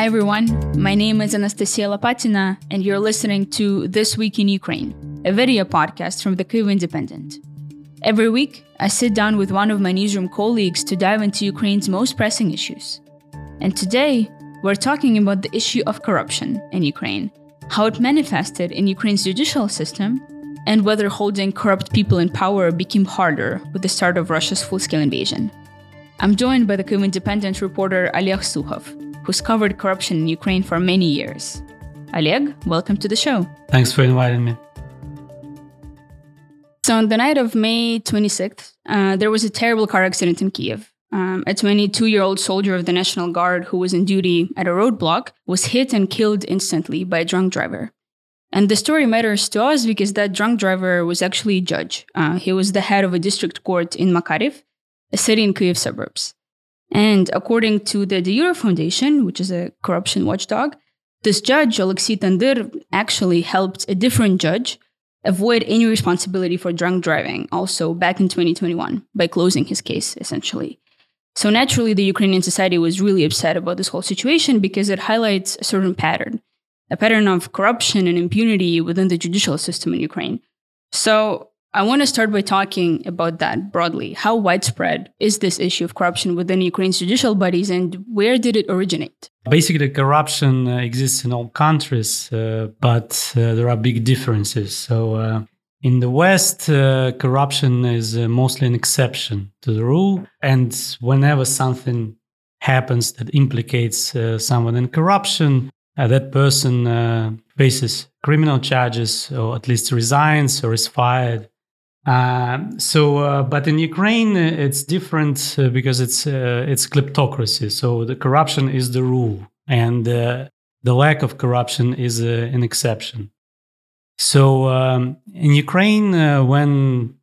Hi, everyone. My name is Anastasiia Lapatina, and you're listening to This Week in Ukraine, a video podcast from the Kyiv Independent. Every week, I sit down with one of my newsroom colleagues to dive into Ukraine's most pressing issues. And today, we're talking about the issue of corruption in Ukraine, how it manifested in Ukraine's judicial system, and whether holding corrupt people in power became harder with the start of Russia's full scale invasion. I'm joined by the Kyiv Independent reporter Oleg Sukhov, who's covered corruption in Ukraine for many years. Oleg, welcome to the show. Thanks for inviting me. So, on the night of May 26th, uh, there was a terrible car accident in Kiev. Um, a 22 year old soldier of the National Guard who was in duty at a roadblock was hit and killed instantly by a drunk driver. And the story matters to us because that drunk driver was actually a judge. Uh, he was the head of a district court in Makariv, a city in Kiev suburbs. And according to the De Jure Foundation, which is a corruption watchdog, this judge, Alexei Tandyr, actually helped a different judge avoid any responsibility for drunk driving, also back in 2021, by closing his case, essentially. So naturally, the Ukrainian society was really upset about this whole situation because it highlights a certain pattern, a pattern of corruption and impunity within the judicial system in Ukraine. So I want to start by talking about that broadly. How widespread is this issue of corruption within Ukraine's judicial bodies and where did it originate? Basically, corruption uh, exists in all countries, uh, but uh, there are big differences. So, uh, in the West, uh, corruption is uh, mostly an exception to the rule. And whenever something happens that implicates someone in corruption, that person faces criminal charges or at least resigns or is fired um, so, uh, but in Ukraine, uh, it's different uh, because it's uh, it's kleptocracy. So the corruption is the rule, and the lack of corruption is an exception. So um, in Ukraine, when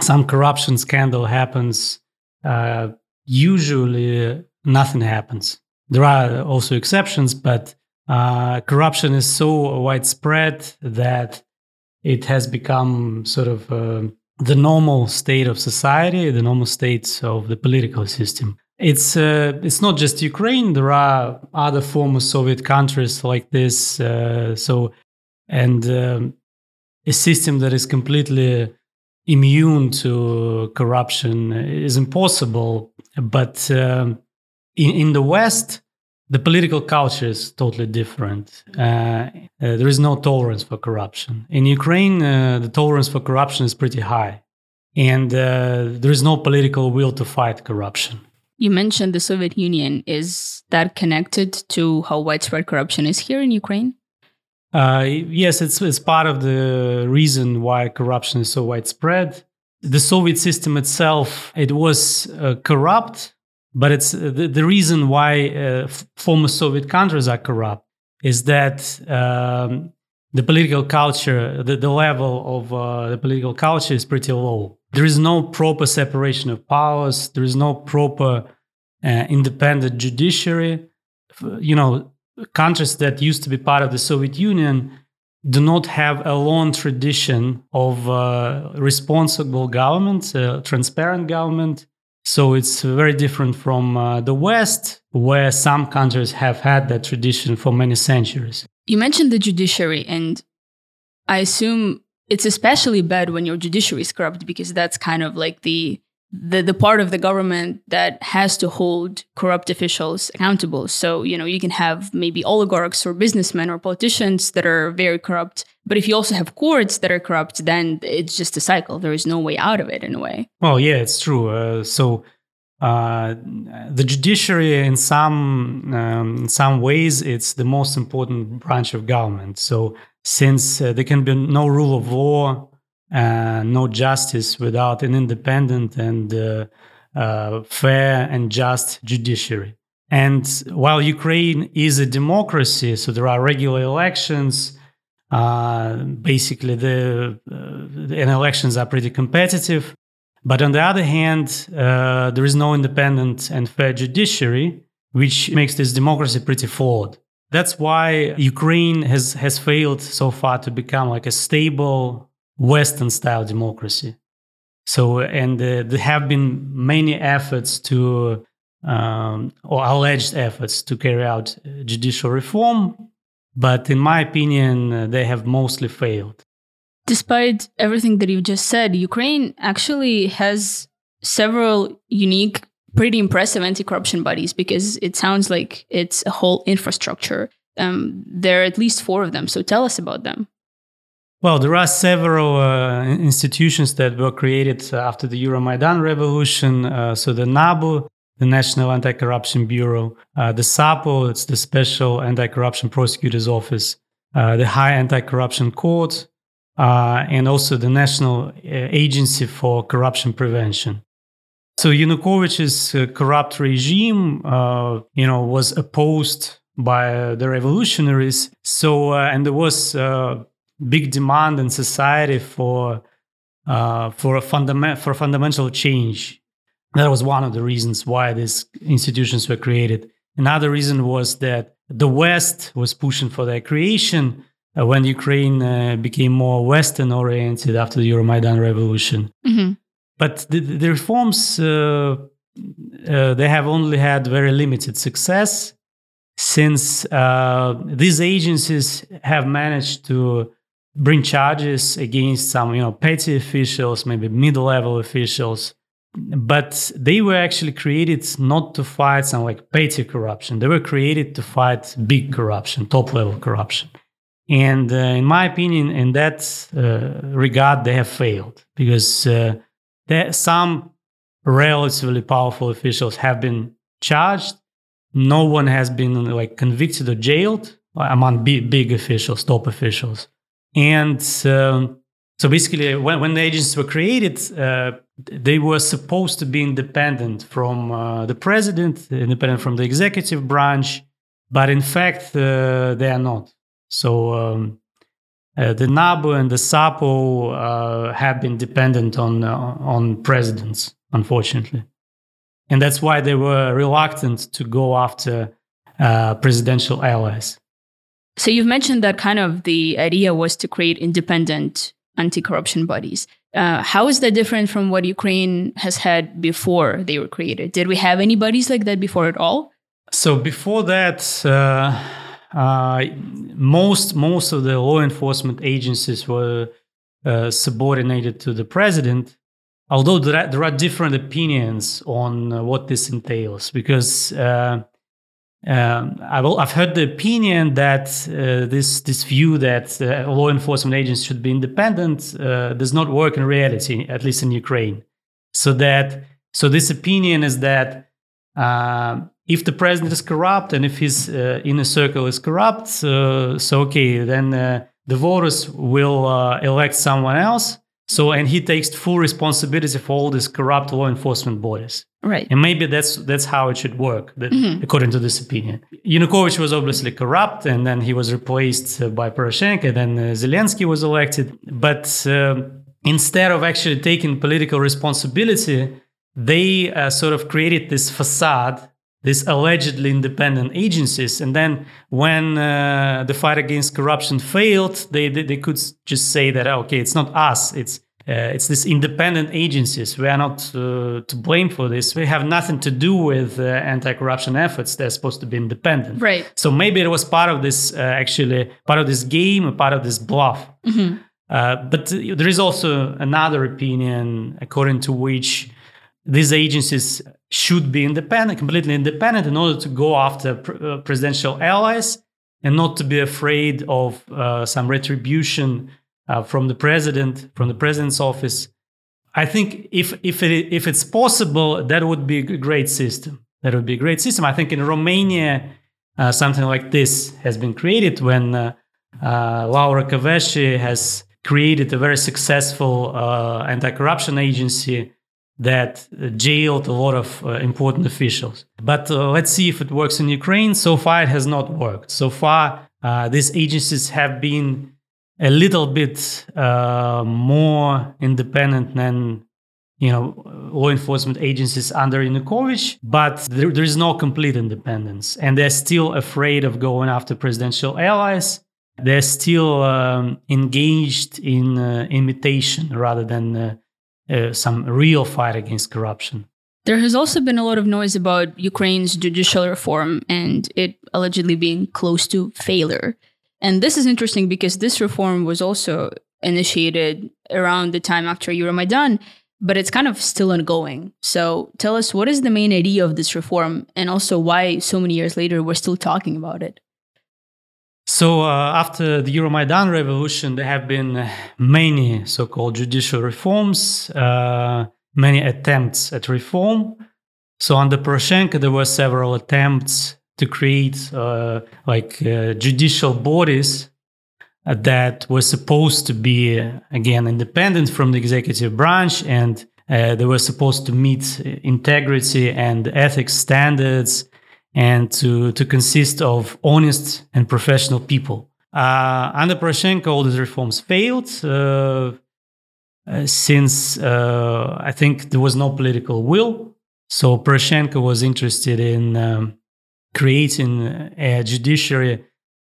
some corruption scandal happens, usually nothing happens. There are also exceptions, but corruption is so widespread that it has become sort of uh, the normal state of society, the normal states of the political system. It's uh, it's not just Ukraine. There are other former Soviet countries like this. Uh, so, and um, a system that is completely immune to corruption is impossible. But um, in in the West, the political culture is totally different. Uh, uh, there is no tolerance for corruption. In Ukraine, uh, the tolerance for corruption is pretty high, and uh, there is no political will to fight corruption. You mentioned the Soviet Union. Is that connected to how widespread corruption is here in Ukraine? Uh, yes, it's, it's part of the reason why corruption is so widespread. The Soviet system itself, it was uh, corrupt but it's uh, the, the reason why uh, former Soviet countries are corrupt is that um, the political culture, the, the level of uh, the political culture is pretty low. There is no proper separation of powers. There is no proper uh, independent judiciary. You know, countries that used to be part of the Soviet Union do not have a long tradition of uh, responsible government, uh, transparent government, so it's very different from uh, the West, where some countries have had that tradition for many centuries. You mentioned the judiciary, and I assume it's especially bad when your judiciary is corrupt because that's kind of like the the, the part of the government that has to hold corrupt officials accountable. So, you know, you can have maybe oligarchs or businessmen or politicians that are very corrupt. But if you also have courts that are corrupt, then it's just a cycle. There is no way out of it in a way. Well, yeah, it's true. Uh, so, uh, the judiciary, in some um, in some ways, it's the most important branch of government. So, since uh, there can be no rule of law no justice without an independent and uh, uh, fair and just judiciary. And while Ukraine is a democracy, so there are regular elections. Uh, basically, the, uh, the elections are pretty competitive. But on the other hand, uh, there is no independent and fair judiciary, which makes this democracy pretty flawed. That's why Ukraine has, has failed so far to become like a stable Western style democracy. So, and uh, there have been many efforts to um, or alleged efforts to carry out judicial reform, but in my opinion, uh, they have mostly failed. Despite everything that you just said, Ukraine actually has several unique, pretty impressive anti corruption bodies because it sounds like it's a whole infrastructure. Um, there are at least four of them. So tell us about them. Well, there are several uh, institutions that were created after the Euromaidan revolution. Uh, so the NABU, the National Anti-Corruption Bureau, uh, the SAPO, it's the Special Anti-Corruption Prosecutor's Office, uh, the High Anti-Corruption Court, uh, and also the National uh, Agency for Corruption Prevention. So Yanukovych's corrupt regime, you know, was opposed by the revolutionaries. So, and there was big demand in society for uh, for a fundament for fundamental change. That was one of the reasons why these institutions were created. Another reason was that the West was pushing for their creation uh, when Ukraine uh, became more Western oriented after the Euromaidan revolution. Mm-hmm. But the, the reforms uh, uh, they have only had very limited success since uh, these agencies have managed to bring charges against some, you know, petty officials, maybe middle level officials. But they were actually created not to fight some like petty corruption. They were created to fight big corruption, top-level corruption. And uh, in my opinion, in that uh, regard, they have failed because uh, there, some relatively powerful officials have been charged. No one has been like convicted or jailed among big, big officials, top officials. And um, so basically, when, when the agencies were created, uh, they were supposed to be independent from uh, the president, independent from the executive branch, but in fact, uh, they are not. So um, uh, the NABU and the SAPO uh, have been dependent on uh, on presidents, unfortunately, and that's why they were reluctant to go after presidential allies. So you've mentioned that kind of the idea was to create independent anti-corruption bodies. Uh, how is that different from what Ukraine has had before they were created? Did we have any bodies like that before at all? So before that, uh, uh, most most of the law enforcement agencies were uh, subordinated to the president. Although there are, there are different opinions on uh, what this entails, because um, I've, I've heard the opinion that uh, this this view that uh, law enforcement agents should be independent uh, does not work in reality, at least in Ukraine. So that so this opinion is that um, if the president is corrupt and if his uh, inner circle is corrupt, uh, so okay, then uh, the voters will elect someone else so, and he takes full responsibility for all these corrupt law enforcement bodies. Right. And maybe that's that's how it should work, that, mm-hmm. according to this opinion. Yanukovych was obviously corrupt, and then he was replaced uh, by Poroshenko. Then uh, Zelensky was elected. But uh, instead of actually taking political responsibility, they uh, sort of created this facade these allegedly independent agencies. And then when uh, the fight against corruption failed, they, they, they could just say that, okay, it's not us, it's uh, it's these independent agencies. We are not uh, to blame for this. We have nothing to do with uh, anti-corruption efforts. They're supposed to be independent. Right. So maybe it was part of this, uh, actually, part of this game, part of this bluff. Mm-hmm. Uh, but there is also another opinion according to which these agencies should be independent, completely independent, in order to go after pr- uh, presidential allies and not to be afraid of uh, some retribution uh, from the president, from the president's office. I think if if it, if it's possible, that would be a great system. That would be a great system. I think in Romania, uh, something like this has been created when uh, uh, Laura Kövesi has created a very successful anti-corruption agency that jailed a lot of uh, important officials. But uh, let's see if it works in Ukraine. So far, it has not worked. So far, uh, these agencies have been a little bit uh, more independent than you know law enforcement agencies under Yanukovych, but there, there is no complete independence, and they're still afraid of going after presidential allies. They're still um, engaged in uh, imitation rather than uh, some real fight against corruption. There has also been a lot of noise about Ukraine's judicial reform and it allegedly being close to failure. And this is interesting because this reform was also initiated around the time after Euromaidan, but it's kind of still ongoing. So tell us what is the main idea of this reform and also why so many years later we're still talking about it? So, uh, after the Euromaidan revolution, there have been many so called judicial reforms, uh, many attempts at reform. So, under Poroshenko, there were several attempts to create uh, like uh, judicial bodies that were supposed to be, again, independent from the executive branch and uh, they were supposed to meet integrity and ethics standards and to, to consist of honest and professional people. Uh, under Poroshenko, all these reforms failed uh, uh, since uh, I think there was no political will. So Poroshenko was interested in um, creating a judiciary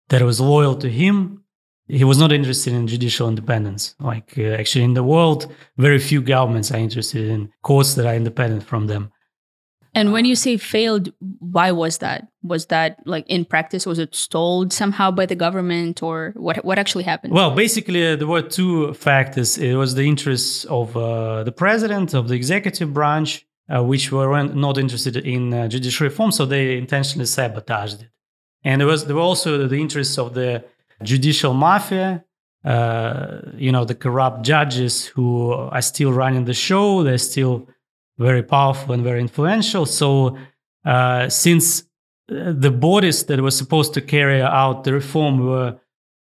that was loyal to him. He was not interested in judicial independence. Like uh, actually, in the world, very few governments are interested in courts that are independent from them. And when you say failed, why was that? Was that like in practice? Was it stalled somehow by the government, or what? What actually happened? Well, basically, uh, there were two factors. It was the interests of uh, the president of the executive branch, uh, which were not interested in uh, judicial reform, so they intentionally sabotaged it. And there was there were also the interests of the judicial mafia. Uh, you know, the corrupt judges who are still running the show. They're still very powerful and very influential. So, uh, since uh, the bodies that were supposed to carry out the reform were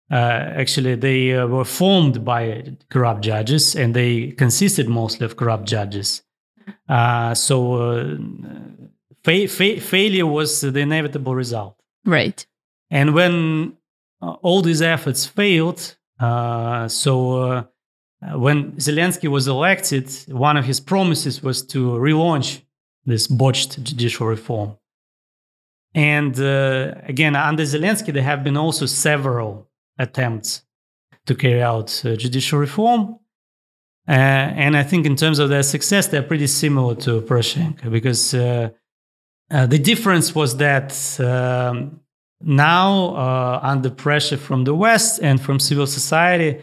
uh, actually they uh, were formed by corrupt judges and they consisted mostly of corrupt judges. Uh, so, uh, fa- fa- failure was the inevitable result. Right. And when all these efforts failed, so uh, when Zelensky was elected, one of his promises was to relaunch this botched judicial reform. And uh, again, under Zelensky, there have been also several attempts to carry out uh, judicial reform. Uh, and I think in terms of their success, they're pretty similar to Poroshenko because uh, uh, the difference was that um, now, under pressure from the West and from civil society,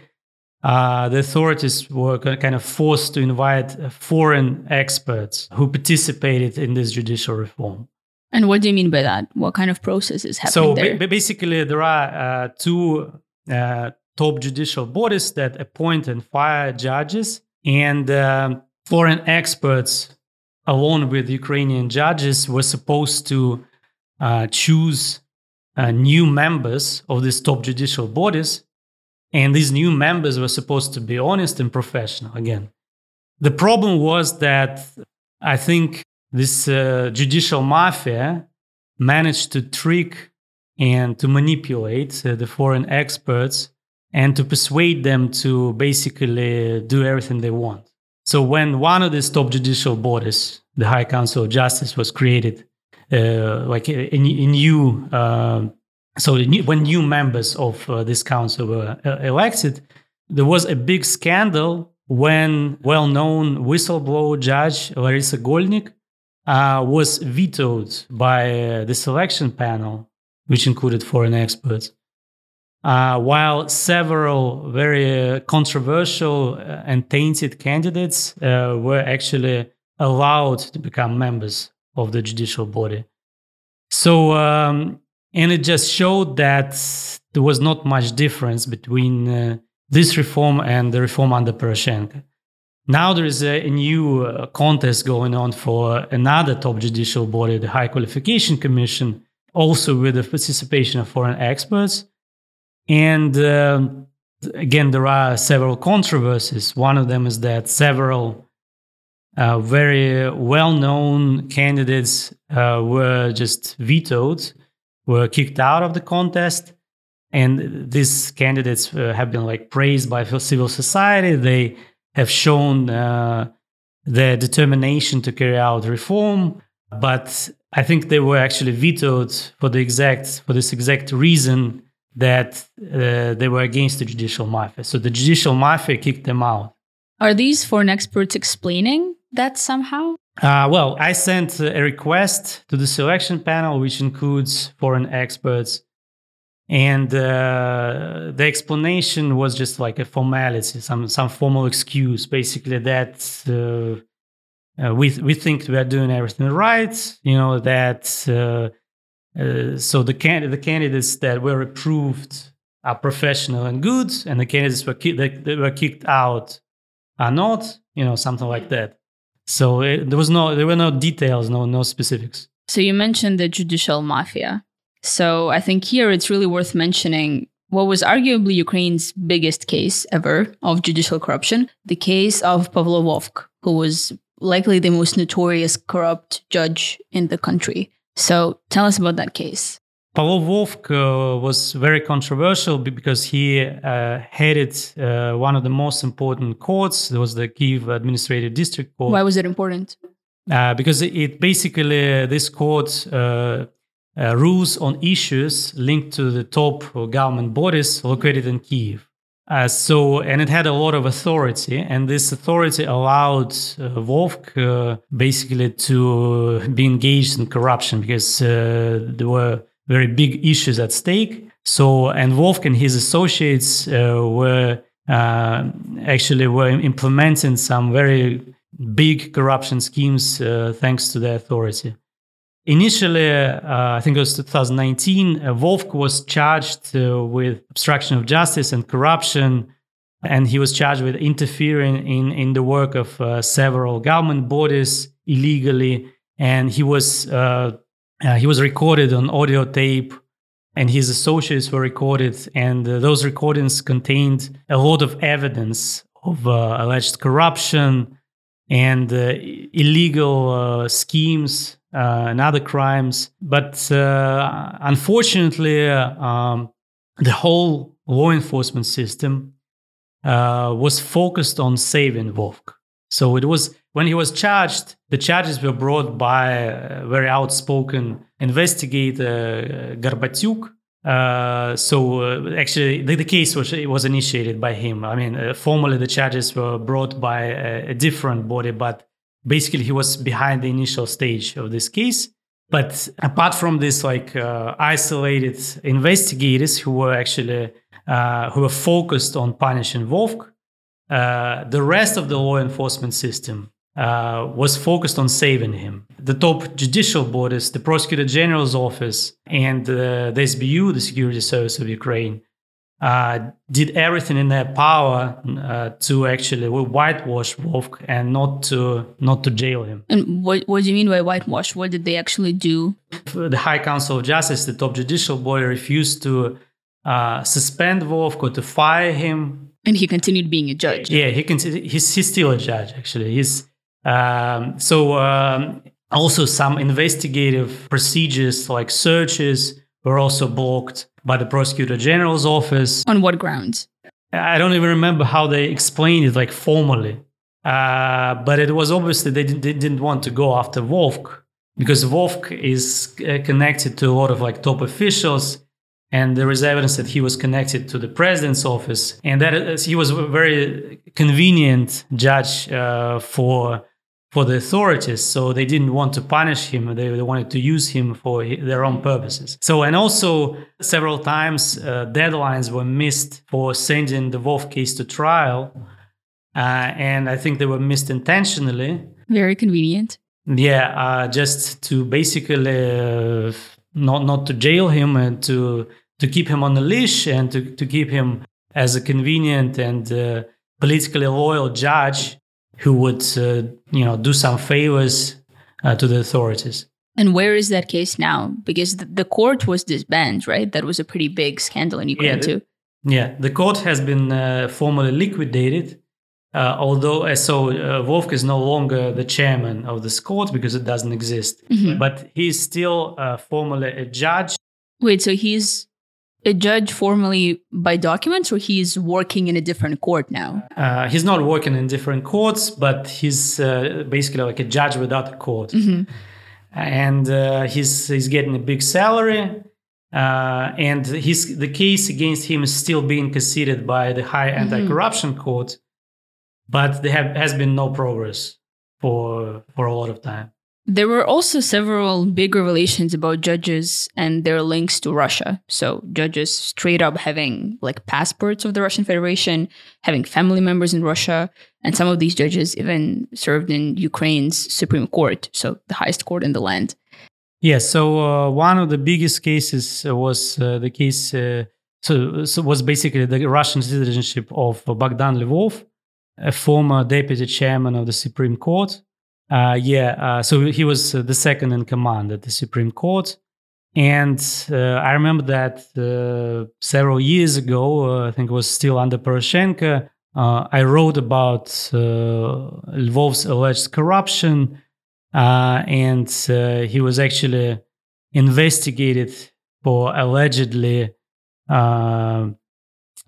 uh, the authorities were kind of forced to invite foreign experts who participated in this judicial reform. And what do you mean by that? What kind of process is happening so there? ba- basically, there are uh, two uh, top judicial bodies that appoint and fire judges, and um, foreign experts, along with Ukrainian judges, were supposed to uh, choose uh, new members of these top judicial bodies and these new members were supposed to be honest and professional again. The problem was that I think this uh, judicial mafia managed to trick and to manipulate uh, the foreign experts and to persuade them to basically do everything they want. So when one of these top judicial bodies, the High Council of Justice, was created, uh, like a, a, new uh, so when new members of uh, this council were uh, elected, there was a big scandal when well-known whistleblower judge Larissa Golnik uh, was vetoed by uh, the selection panel, which included foreign experts. Uh, while several very controversial uh, and tainted candidates were actually allowed to become members of the judicial body. So um, and it just showed that there was not much difference between uh, this reform and the reform under Poroshenko. Now there is a, a new uh, contest going on for another top judicial body, the High Qualification Commission, also with the participation of foreign experts. And uh, again, there are several controversies. One of them is that several uh, very well known candidates uh, were just vetoed were kicked out of the contest and these candidates uh, have been like praised by civil society. They have shown uh, their determination to carry out reform but i think they were actually vetoed for the exact for this exact reason that uh, they were against the judicial mafia. So the judicial mafia kicked them out. Are these foreign experts explaining that somehow Uh, well, I sent a request to the selection panel, which includes foreign experts. And uh, the explanation was just like a formality, some, some formal excuse, basically that uh, uh we, we think we are doing everything right, you know, that uh, uh, so the, can- the candidates that were approved are professional and good, and the candidates were, ki- that, that were kicked out are not, you know, something like that. So it, there was no, there were no details, no, no specifics. So you mentioned the judicial mafia. So I think here it's really worth mentioning what was arguably Ukraine's biggest case ever of judicial corruption, the case of Pavlo Vovk, who was likely the most notorious corrupt judge in the country. So tell us about that case. Pavlo Vovk uh, was very controversial because he uh, headed uh, one of the most important courts. It was the Kiev Administrative District Court. Why was it important? Uh, because it basically, this court uh, uh, rules on issues linked to the top government bodies located in Kiev. Uh, so, and it had a lot of authority, and this authority allowed uh, Vovk uh, basically to be engaged in corruption because there were very big issues at stake. So, and Vovk and his associates uh, were uh, actually were implementing some very big corruption schemes uh, thanks to the authority. Initially, uh, I think it was 2019, uh, Vovk was charged uh, with obstruction of justice and corruption, and he was charged with interfering in, in the work of several government bodies illegally. And he was uh, he was recorded on audio tape and his associates were recorded and uh, those recordings contained a lot of evidence of uh, alleged corruption and uh, illegal uh, schemes uh, and other crimes. But unfortunately um, the whole law enforcement system was focused on saving Vovk so it was when he was charged, the charges were brought by a very outspoken investigator, uh, Garbatyuk. Uh, so uh, actually, the, the, case was was initiated by him. I mean, uh, formally the charges were brought by a, a, different body, but basically he was behind the initial stage of this case. But apart from this, like uh, isolated investigators who were actually uh, who were focused on punishing Vovk, uh, the rest of the law enforcement system uh, was focused on saving him. The top judicial bodies, the Prosecutor General's office, and uh, the SBU, the Security Service of Ukraine, uh, did everything in their power uh, to actually whitewash Vovk and not to not to jail him. And what what do you mean by whitewash? What did they actually do? The High Council of Justice, the top judicial body, refused to suspend Vovk or to fire him and he continued being a judge. Yeah, he can. He's, he's still a judge. Actually, he's um, so. Um, also, some investigative procedures like searches were also blocked by the prosecutor general's office. On what grounds? I don't even remember how they explained it, like formally. Uh, but it was obviously they, did, they didn't want to go after Vovk because Vovk is uh, connected to a lot of like top officials and there is evidence that he was connected to the president's office and that uh, he was a very convenient judge uh, for for the authorities so they didn't want to punish him they, they wanted to use him for their own purposes. So and also several times uh, deadlines were missed for sending the Vovk case to trial uh, and i think they were missed intentionally. Very convenient. Yeah uh, just to basically uh, not not to jail him and to to keep him on the leash and to, to keep him as a convenient and uh, politically loyal judge who would uh, you know do some favors uh, to the authorities. And where is that case now? Because the, the, court was disbanded right? That was a pretty big scandal in ukraine yeah, too. Yeah the court has been uh, formally liquidated uh, although uh, so uh, Vovk is no longer the chairman of this court because it doesn't exist, mm-hmm. but he's still uh, formally a judge. Wait, so he's a judge formally by documents or he's working in a different court now? Uh, he's not working in different courts, but he's uh, basically like a judge without a court. Mm-hmm. And uh, he's, he's getting a big salary. Uh, and his, the case against him is still being considered by the High mm-hmm. Anti Corruption Court, but there have, has been no progress for for a lot of time. There were also several big revelations about judges and their links to Russia. So, judges straight up having like passports of the Russian Federation, having family members in Russia, and some of these judges even served in Ukraine's Supreme Court, so the highest court in the land. Yes. so uh, one of the biggest cases was uh, the case. Uh, so, so was basically the Russian citizenship of Bogdan Lvov, a former deputy chairman of the Supreme Court uh, yeah, uh, so he was uh, the second in command at the Supreme Court. And uh, I remember that several years ago, I think it was still under Poroshenko, I wrote about Lvov's alleged corruption. and he was actually investigated for allegedly uh,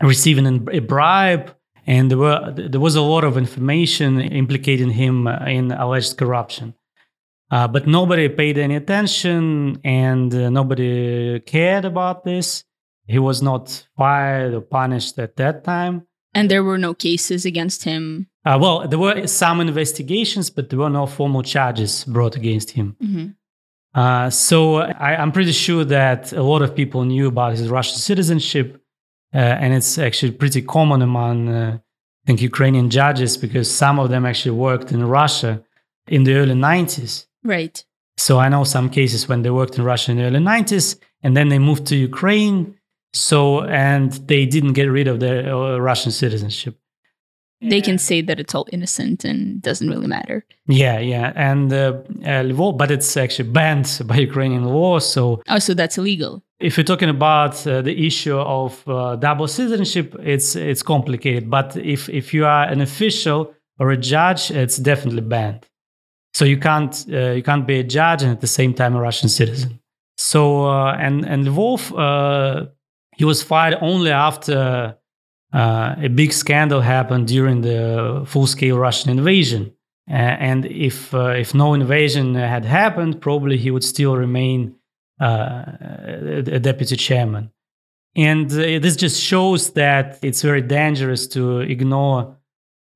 receiving a bribe and there were there was a lot of information implicating him in alleged corruption. Uh, but nobody paid any attention and uh, nobody cared about this. He was not fired or punished at that time. And there were no cases against him. Uh, well, there were some investigations, but there were no formal charges brought against him. Mm-hmm. Uh, so I, am pretty sure that a lot of people knew about his Russian citizenship and it's actually pretty common among uh, I think Ukrainian judges because some of them actually worked in Russia in the early 90s. Right. So I know some cases when they worked in Russia in the early 90s and then they moved to Ukraine. So, and they didn't get rid of their uh, Russian citizenship. They can say that it's all innocent and doesn't really matter. Yeah, yeah. And uh, uh, but it's actually banned by Ukrainian law. So, oh, so that's illegal. If you're talking about uh, the issue of uh, double citizenship, it's it's complicated. But if if you are an official or a judge, it's definitely banned. So you can't uh, you can't be a judge and at the same time a Russian citizen. So uh, and and Lvov, uh, he was fired only after uh, a big scandal happened during the full scale Russian invasion. and if if no invasion had happened, probably he would still remain a deputy chairman. And uh, this just shows that it's very dangerous to ignore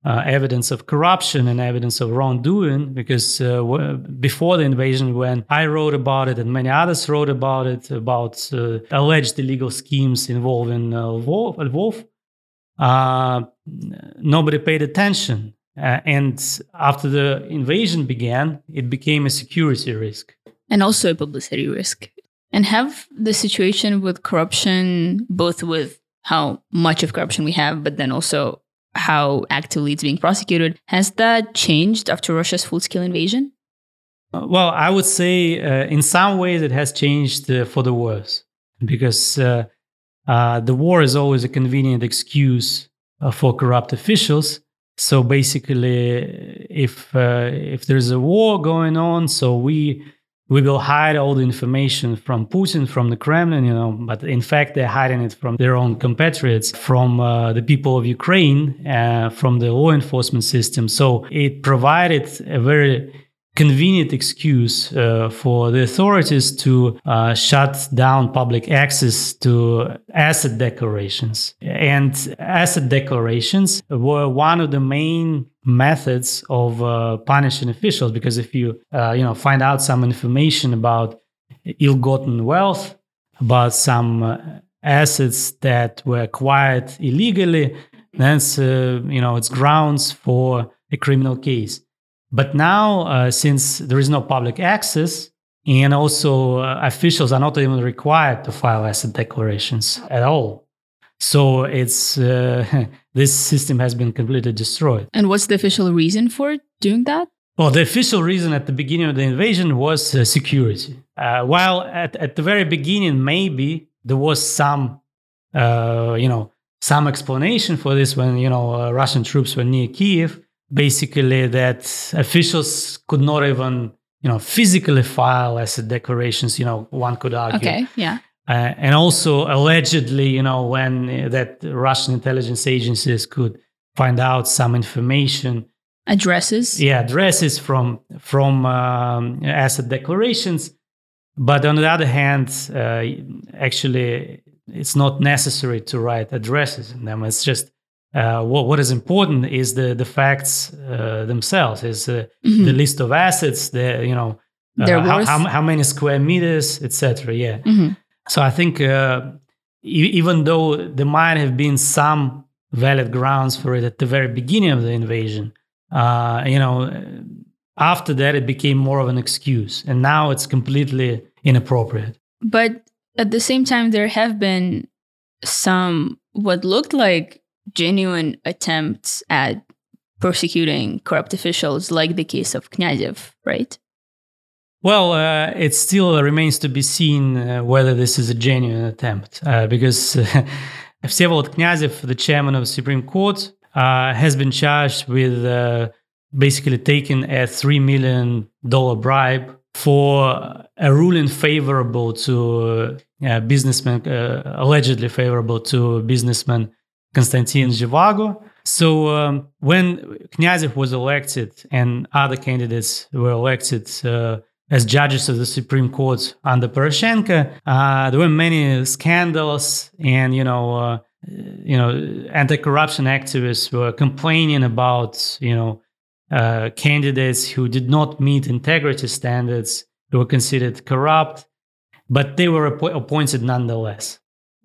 uh, evidence of corruption and evidence of wrongdoing because uh, w- before the invasion, when I wrote about it and many others wrote about it, about uh, alleged illegal schemes involving uh, Lvov nobody paid attention. and after the invasion began, it became a security risk and also a publicity risk. And have the situation with corruption, both with how much of corruption we have, but then also how actively it's being prosecuted, has that changed after Russia's full scale invasion? Uh, well, I would say uh, in some ways it has changed uh, for the worse because uh, uh the war is always a convenient excuse uh, for corrupt officials. So basically, if if there's a war going on, so we we will hide all the information from Putin, from the Kremlin, you know, but in fact, they're hiding it from their own compatriots, from uh, the people of Ukraine, uh, from the law enforcement system. So it provided a very convenient excuse uh, for the authorities to uh, shut down public access to asset declarations. And asset declarations were one of the main methods of uh, punishing officials because if you uh, you know find out some information about ill-gotten wealth, about some uh, assets that were acquired illegally, then uh, you know it's grounds for a criminal case. But now, uh, since there is no public access, and also uh, officials are not even required to file asset declarations at all. So it's uh, this system has been completely destroyed. And what's the official reason for doing that? Well, the official reason at the beginning of the invasion was uh, security. Uh, while at, at the very beginning, maybe there was some, uh, you know, some explanation for this when you know Russian troops were near Kiev basically that officials could not even you know physically file asset declarations you know one could argue. Okay yeah. Uh, and also allegedly you know when uh, that russian intelligence agencies could find out some information. Addresses? Yeah addresses from from um, asset declarations. But on the other hand uh, actually it's not necessary to write addresses in them. It's just uh, what, what is important is the the facts uh, themselves is uh, mm-hmm. the list of assets the you know uh, how, how, how, many square meters etc yeah mm-hmm. so i think uh, e- even though there might have been some valid grounds for it at the very beginning of the invasion uh, you know after that it became more of an excuse and now it's completely inappropriate but at the same time there have been some what looked like genuine attempts at persecuting corrupt officials, like the case of Knyazev, right? Well, uh, it still remains to be seen uh, whether this is a genuine attempt, uh, because uh, Vsevolod Knyazev, the chairman of the Supreme Court, uh, has been charged with uh, basically taking a $3 million bribe for a ruling favorable to uh, businessman, allegedly favorable to businessman Konstantin Zhevago. So um, when Knyazev was elected and other candidates were elected uh, as judges of the Supreme Court under Poroshenko, uh, there were many scandals, and you know, uh, you know, anti-corruption activists were complaining about you know uh, candidates who did not meet integrity standards, who were considered corrupt, but they were app- appointed nonetheless.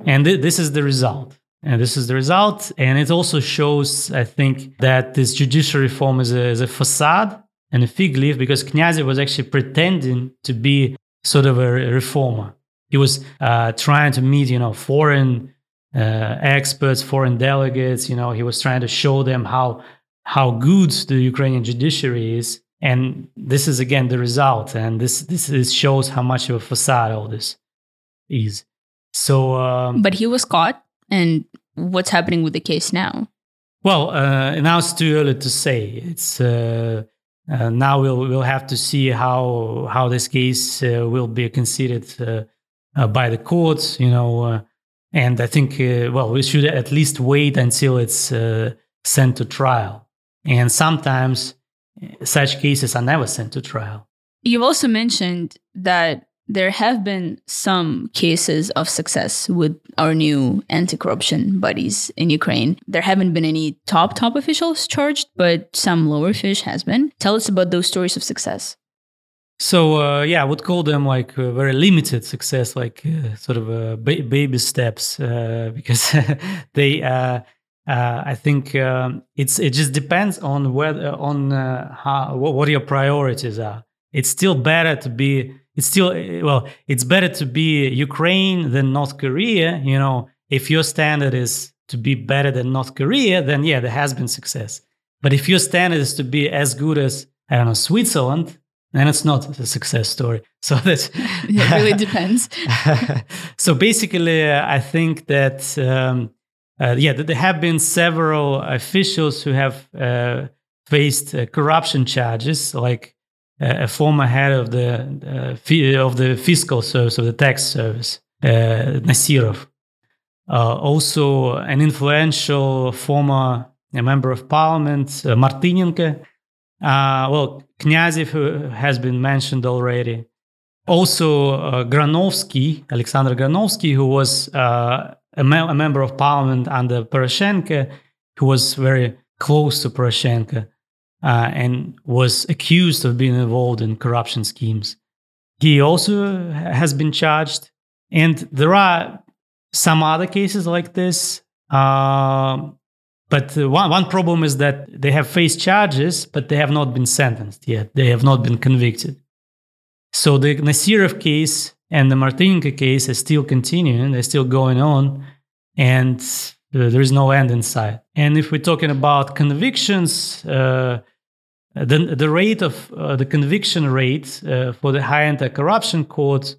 And th- this is the result. And this is the result. And it also shows, I think, that this judicial reform is a, is a facade and a fig leaf because Knyazev was actually pretending to be sort of a reformer. He was uh, trying to meet, you know, foreign uh, experts, foreign delegates. You know, he was trying to show them how how good the Ukrainian judiciary is. And this is again the result. And this this, this shows how much of a facade all this is. So, um, but he was caught and what's happening with the case now? Well, uh, now it's too early to say. It's uh, uh, now we'll we'll have to see how how this case uh, will be considered uh, uh, by the courts. You know, and I think well we should at least wait until it's sent to trial. And sometimes such cases are never sent to trial. You've also mentioned that there have been some cases of success with our new anti-corruption bodies in Ukraine. There haven't been any top top officials charged, but some lower fish has been. Tell us about those stories of success. So uh, yeah, I would call them like very limited success, like uh, sort of uh, ba- baby steps, uh, because they. Uh, uh, I think um, it's it just depends on whether on how what your priorities are. It's still better to be it's still well it's better to be ukraine than north korea you know. If your standard is to be better than north korea then yeah there has been success. But if your standard is to be as good as i don't know switzerland then it's not a success story. So that it really depends. So basically uh, i think that um, uh, yeah there have been several officials who have uh, faced uh, corruption charges like a former head of the uh, of the fiscal service of the tax service, uh, Nasirov. Uh, also, an influential former member of parliament, Martynenko. well, Knyazev has been mentioned already. Also, uh, Granovsky, Alexander Granovsky, who was uh, a, me- a, member of parliament under Poroshenko, who was very close to Poroshenko uh, and was accused of being involved in corruption schemes. He also has been charged, and there are some other cases like this. Uh, but one, one problem is that they have faced charges, but they have not been sentenced yet. They have not been convicted. So the Nasirov case and the Martynenko case is still continuing, they're still going on, and uh, there is no end in sight. And if we're talking about convictions, uh, the, the rate of uh, the conviction rate uh, for the high anti-corruption court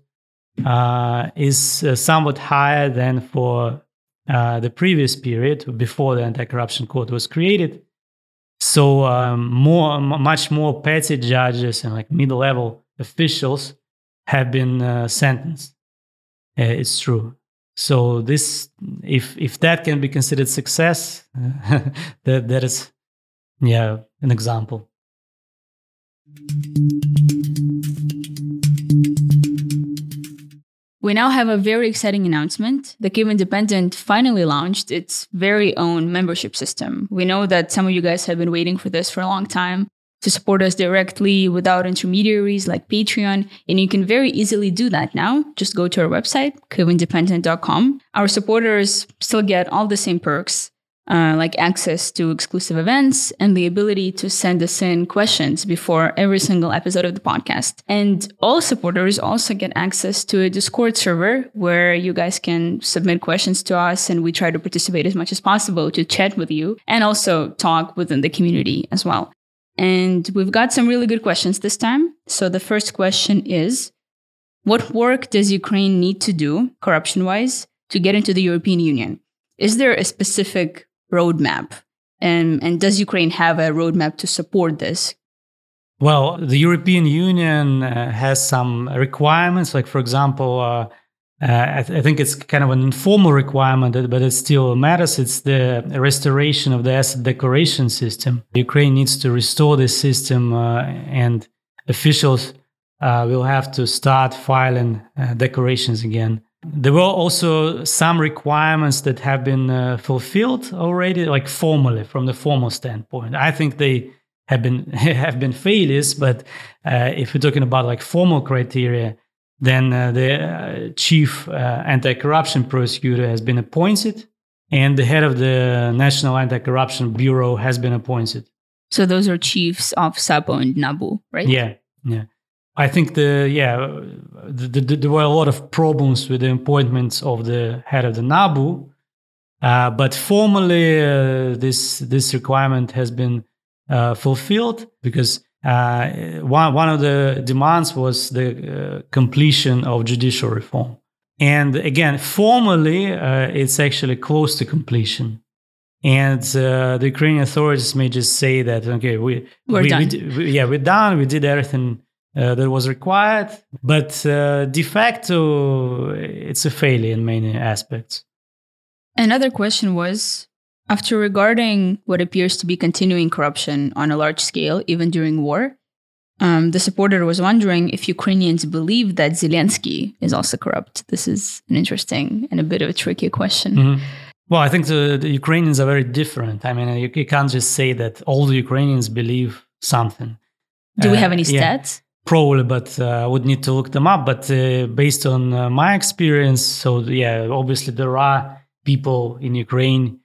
uh, is somewhat higher than for the previous period before the anti-corruption court was created. So um, more, much more petty judges and like middle-level officials have been sentenced. it's true. So this, if if that can be considered success, that that is, yeah, an example. we now have a very exciting announcement. The Kyiv Independent finally launched its very own membership system. We know that some of you guys have been waiting for this for a long time to support us directly without intermediaries like Patreon. And you can very easily do that now. Just go to our website, kyivindependent.com. Our supporters still get all the same perks uh, like access to exclusive events and the ability to send us in questions before every single episode of the podcast. And all supporters also get access to a Discord server where you guys can submit questions to us and we try to participate as much as possible to chat with you and also talk within the community as well. And we've got some really good questions this time. So the first question is What work does Ukraine need to do, corruption wise, to get into the European Union? Is there a specific roadmap? And, and does Ukraine have a roadmap to support this? Well, the European Union uh, has some requirements, like, for example, uh, uh, I, th- I, think it's kind of an informal requirement, but it still matters. It's the restoration of the asset declaration system. Ukraine needs to restore this system, uh, and officials uh, will have to start filing uh, declarations again. There were also some requirements that have been uh, fulfilled already, like formally from the formal standpoint. I think they have been have been failures, but if we're talking about like formal criteria, then uh, the uh, chief uh, anti-corruption prosecutor has been appointed, and the head of the National Anti-Corruption Bureau has been appointed. So those are chiefs of SAPO and NABU, right? Yeah, yeah. I think the yeah the, the, there were a lot of problems with the appointments of the head of the NABU, uh, but formally uh, this this requirement has been uh, fulfilled because uh, one one of the demands was the uh, completion of judicial reform, and again formally uh, it's actually close to completion. And the Ukrainian authorities may just say that okay we we're we, done. We, we, yeah we're done we did everything uh, that was required. But uh, de facto, it's a failure in many aspects. Another question was after regarding what appears to be continuing corruption on a large scale, even during war, um, the supporter was wondering if Ukrainians believe that Zelensky is also corrupt. This is an interesting and a bit of a tricky question. Mm-hmm. Well, I think the, the, Ukrainians are very different. I mean, you, you, can't just say that all the Ukrainians believe something. Do uh, we have any stats? Yeah probably, but uh, I would need to look them up. But uh, based on uh, my experience, so yeah, obviously there are people in Ukraine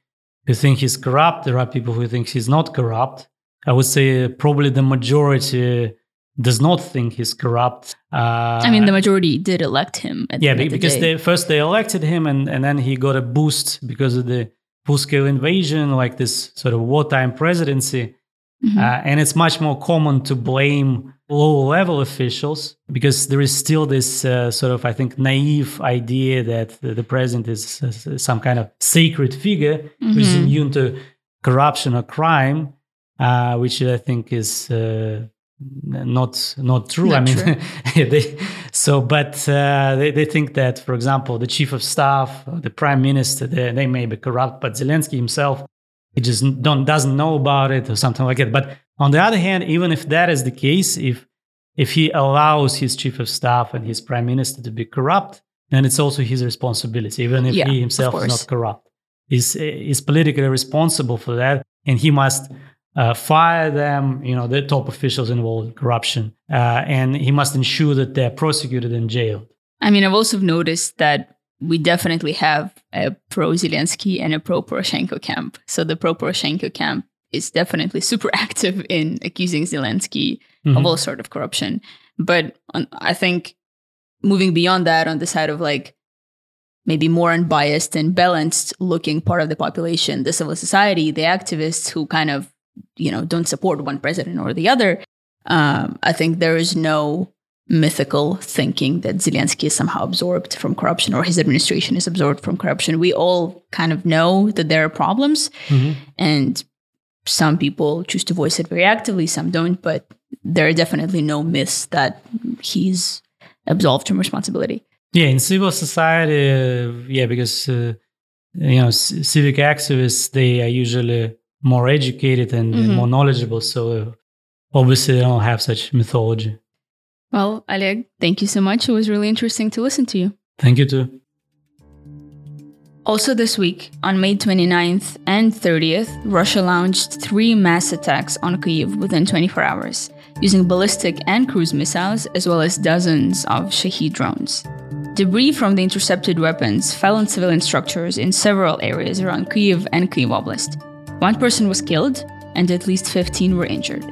who think he's corrupt. There are people who think he's not corrupt. I would say probably the majority does not think he's corrupt. Uh, I mean, the majority did elect him. yeah, the because the they, first they elected him, and, and then he got a boost because of the full-scale invasion, like this sort of wartime presidency. Mm-hmm. Uh, and it's much more common to blame low level officials because there is still this uh, sort of, I think, naive idea that the, the president is uh, some kind of sacred figure mm-hmm. who's immune to corruption or crime, uh, which I think is uh, not not true. Not I mean, true. they, so but uh, they, they think that, for example, the chief of staff, the prime minister, they, they may be corrupt, but Zelensky himself he just don't doesn't know about it or something like that. But on the other hand, even if that is the case, if if he allows his chief of staff and his prime minister to be corrupt, then it's also his responsibility, even if yeah, he himself is not corrupt. He's, he's politically responsible for that, and he must uh, fire them, you know, the top officials involved in corruption, uh, and he must ensure that they're prosecuted and jailed. I mean, I've also noticed that we definitely have a pro Zelensky and a pro Poroshenko camp. So the pro Poroshenko camp is definitely super active in accusing Zelensky mm-hmm. of all sort of corruption. But on, I think moving beyond that, on the side of like maybe more unbiased and balanced looking part of the population, the civil society, the activists who kind of you know don't support one president or the other, um, I think there is no mythical thinking that Zelensky is somehow absorbed from corruption or his administration is absorbed from corruption. We all kind of know that there are problems, mm-hmm. and some people choose to voice it very actively, some don't, but there are definitely no myths that he's absolved from responsibility. Yeah, in civil society, uh, yeah, because uh, you know, c- civic activists they are usually more educated and, mm-hmm. more knowledgeable, so uh, obviously they don't have such mythology. Well, Oleg, thank you so much. It was really interesting to listen to you. Thank you too. Also, this week, on May 29th and 30th, Russia launched three mass attacks on Kyiv within 24 hours, using ballistic and cruise missiles, as well as dozens of Shahed drones. Debris from the intercepted weapons fell on civilian structures in several areas around Kyiv and Kyiv Oblast. One person was killed, and at least 15 were injured.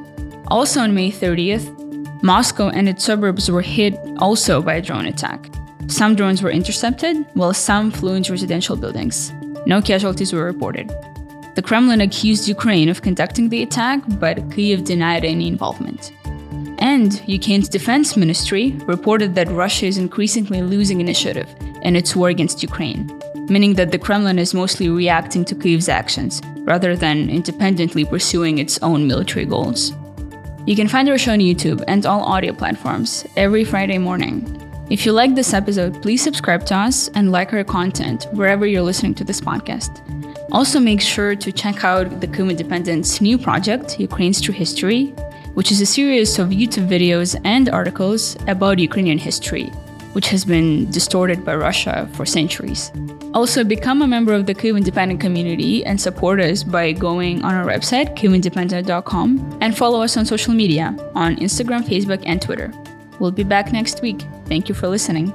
Also on May 30th, Moscow and its suburbs were hit also by a drone attack. Some drones were intercepted, while some flew into residential buildings. No casualties were reported. The Kremlin accused Ukraine of conducting the attack, but Kyiv denied any involvement. And Ukraine's defense ministry reported that Russia is increasingly losing initiative in its war against Ukraine, meaning that the Kremlin is mostly reacting to Kyiv's actions rather than independently pursuing its own military goals. You can find our show on YouTube and all audio platforms every Friday morning. If you like this episode, please subscribe to us and like our content wherever you're listening to this podcast. Also, make sure to check out the Kyiv Independent's new project, Ukraine's True History, which is a series of YouTube videos and articles about Ukrainian history, which has been distorted by Russia for centuries. Also, become a member of the Kyiv Independent community and support us by going on our website, kyivindependent.com, and follow us on social media on Instagram, Facebook, and Twitter. We'll be back next week. Thank you for listening.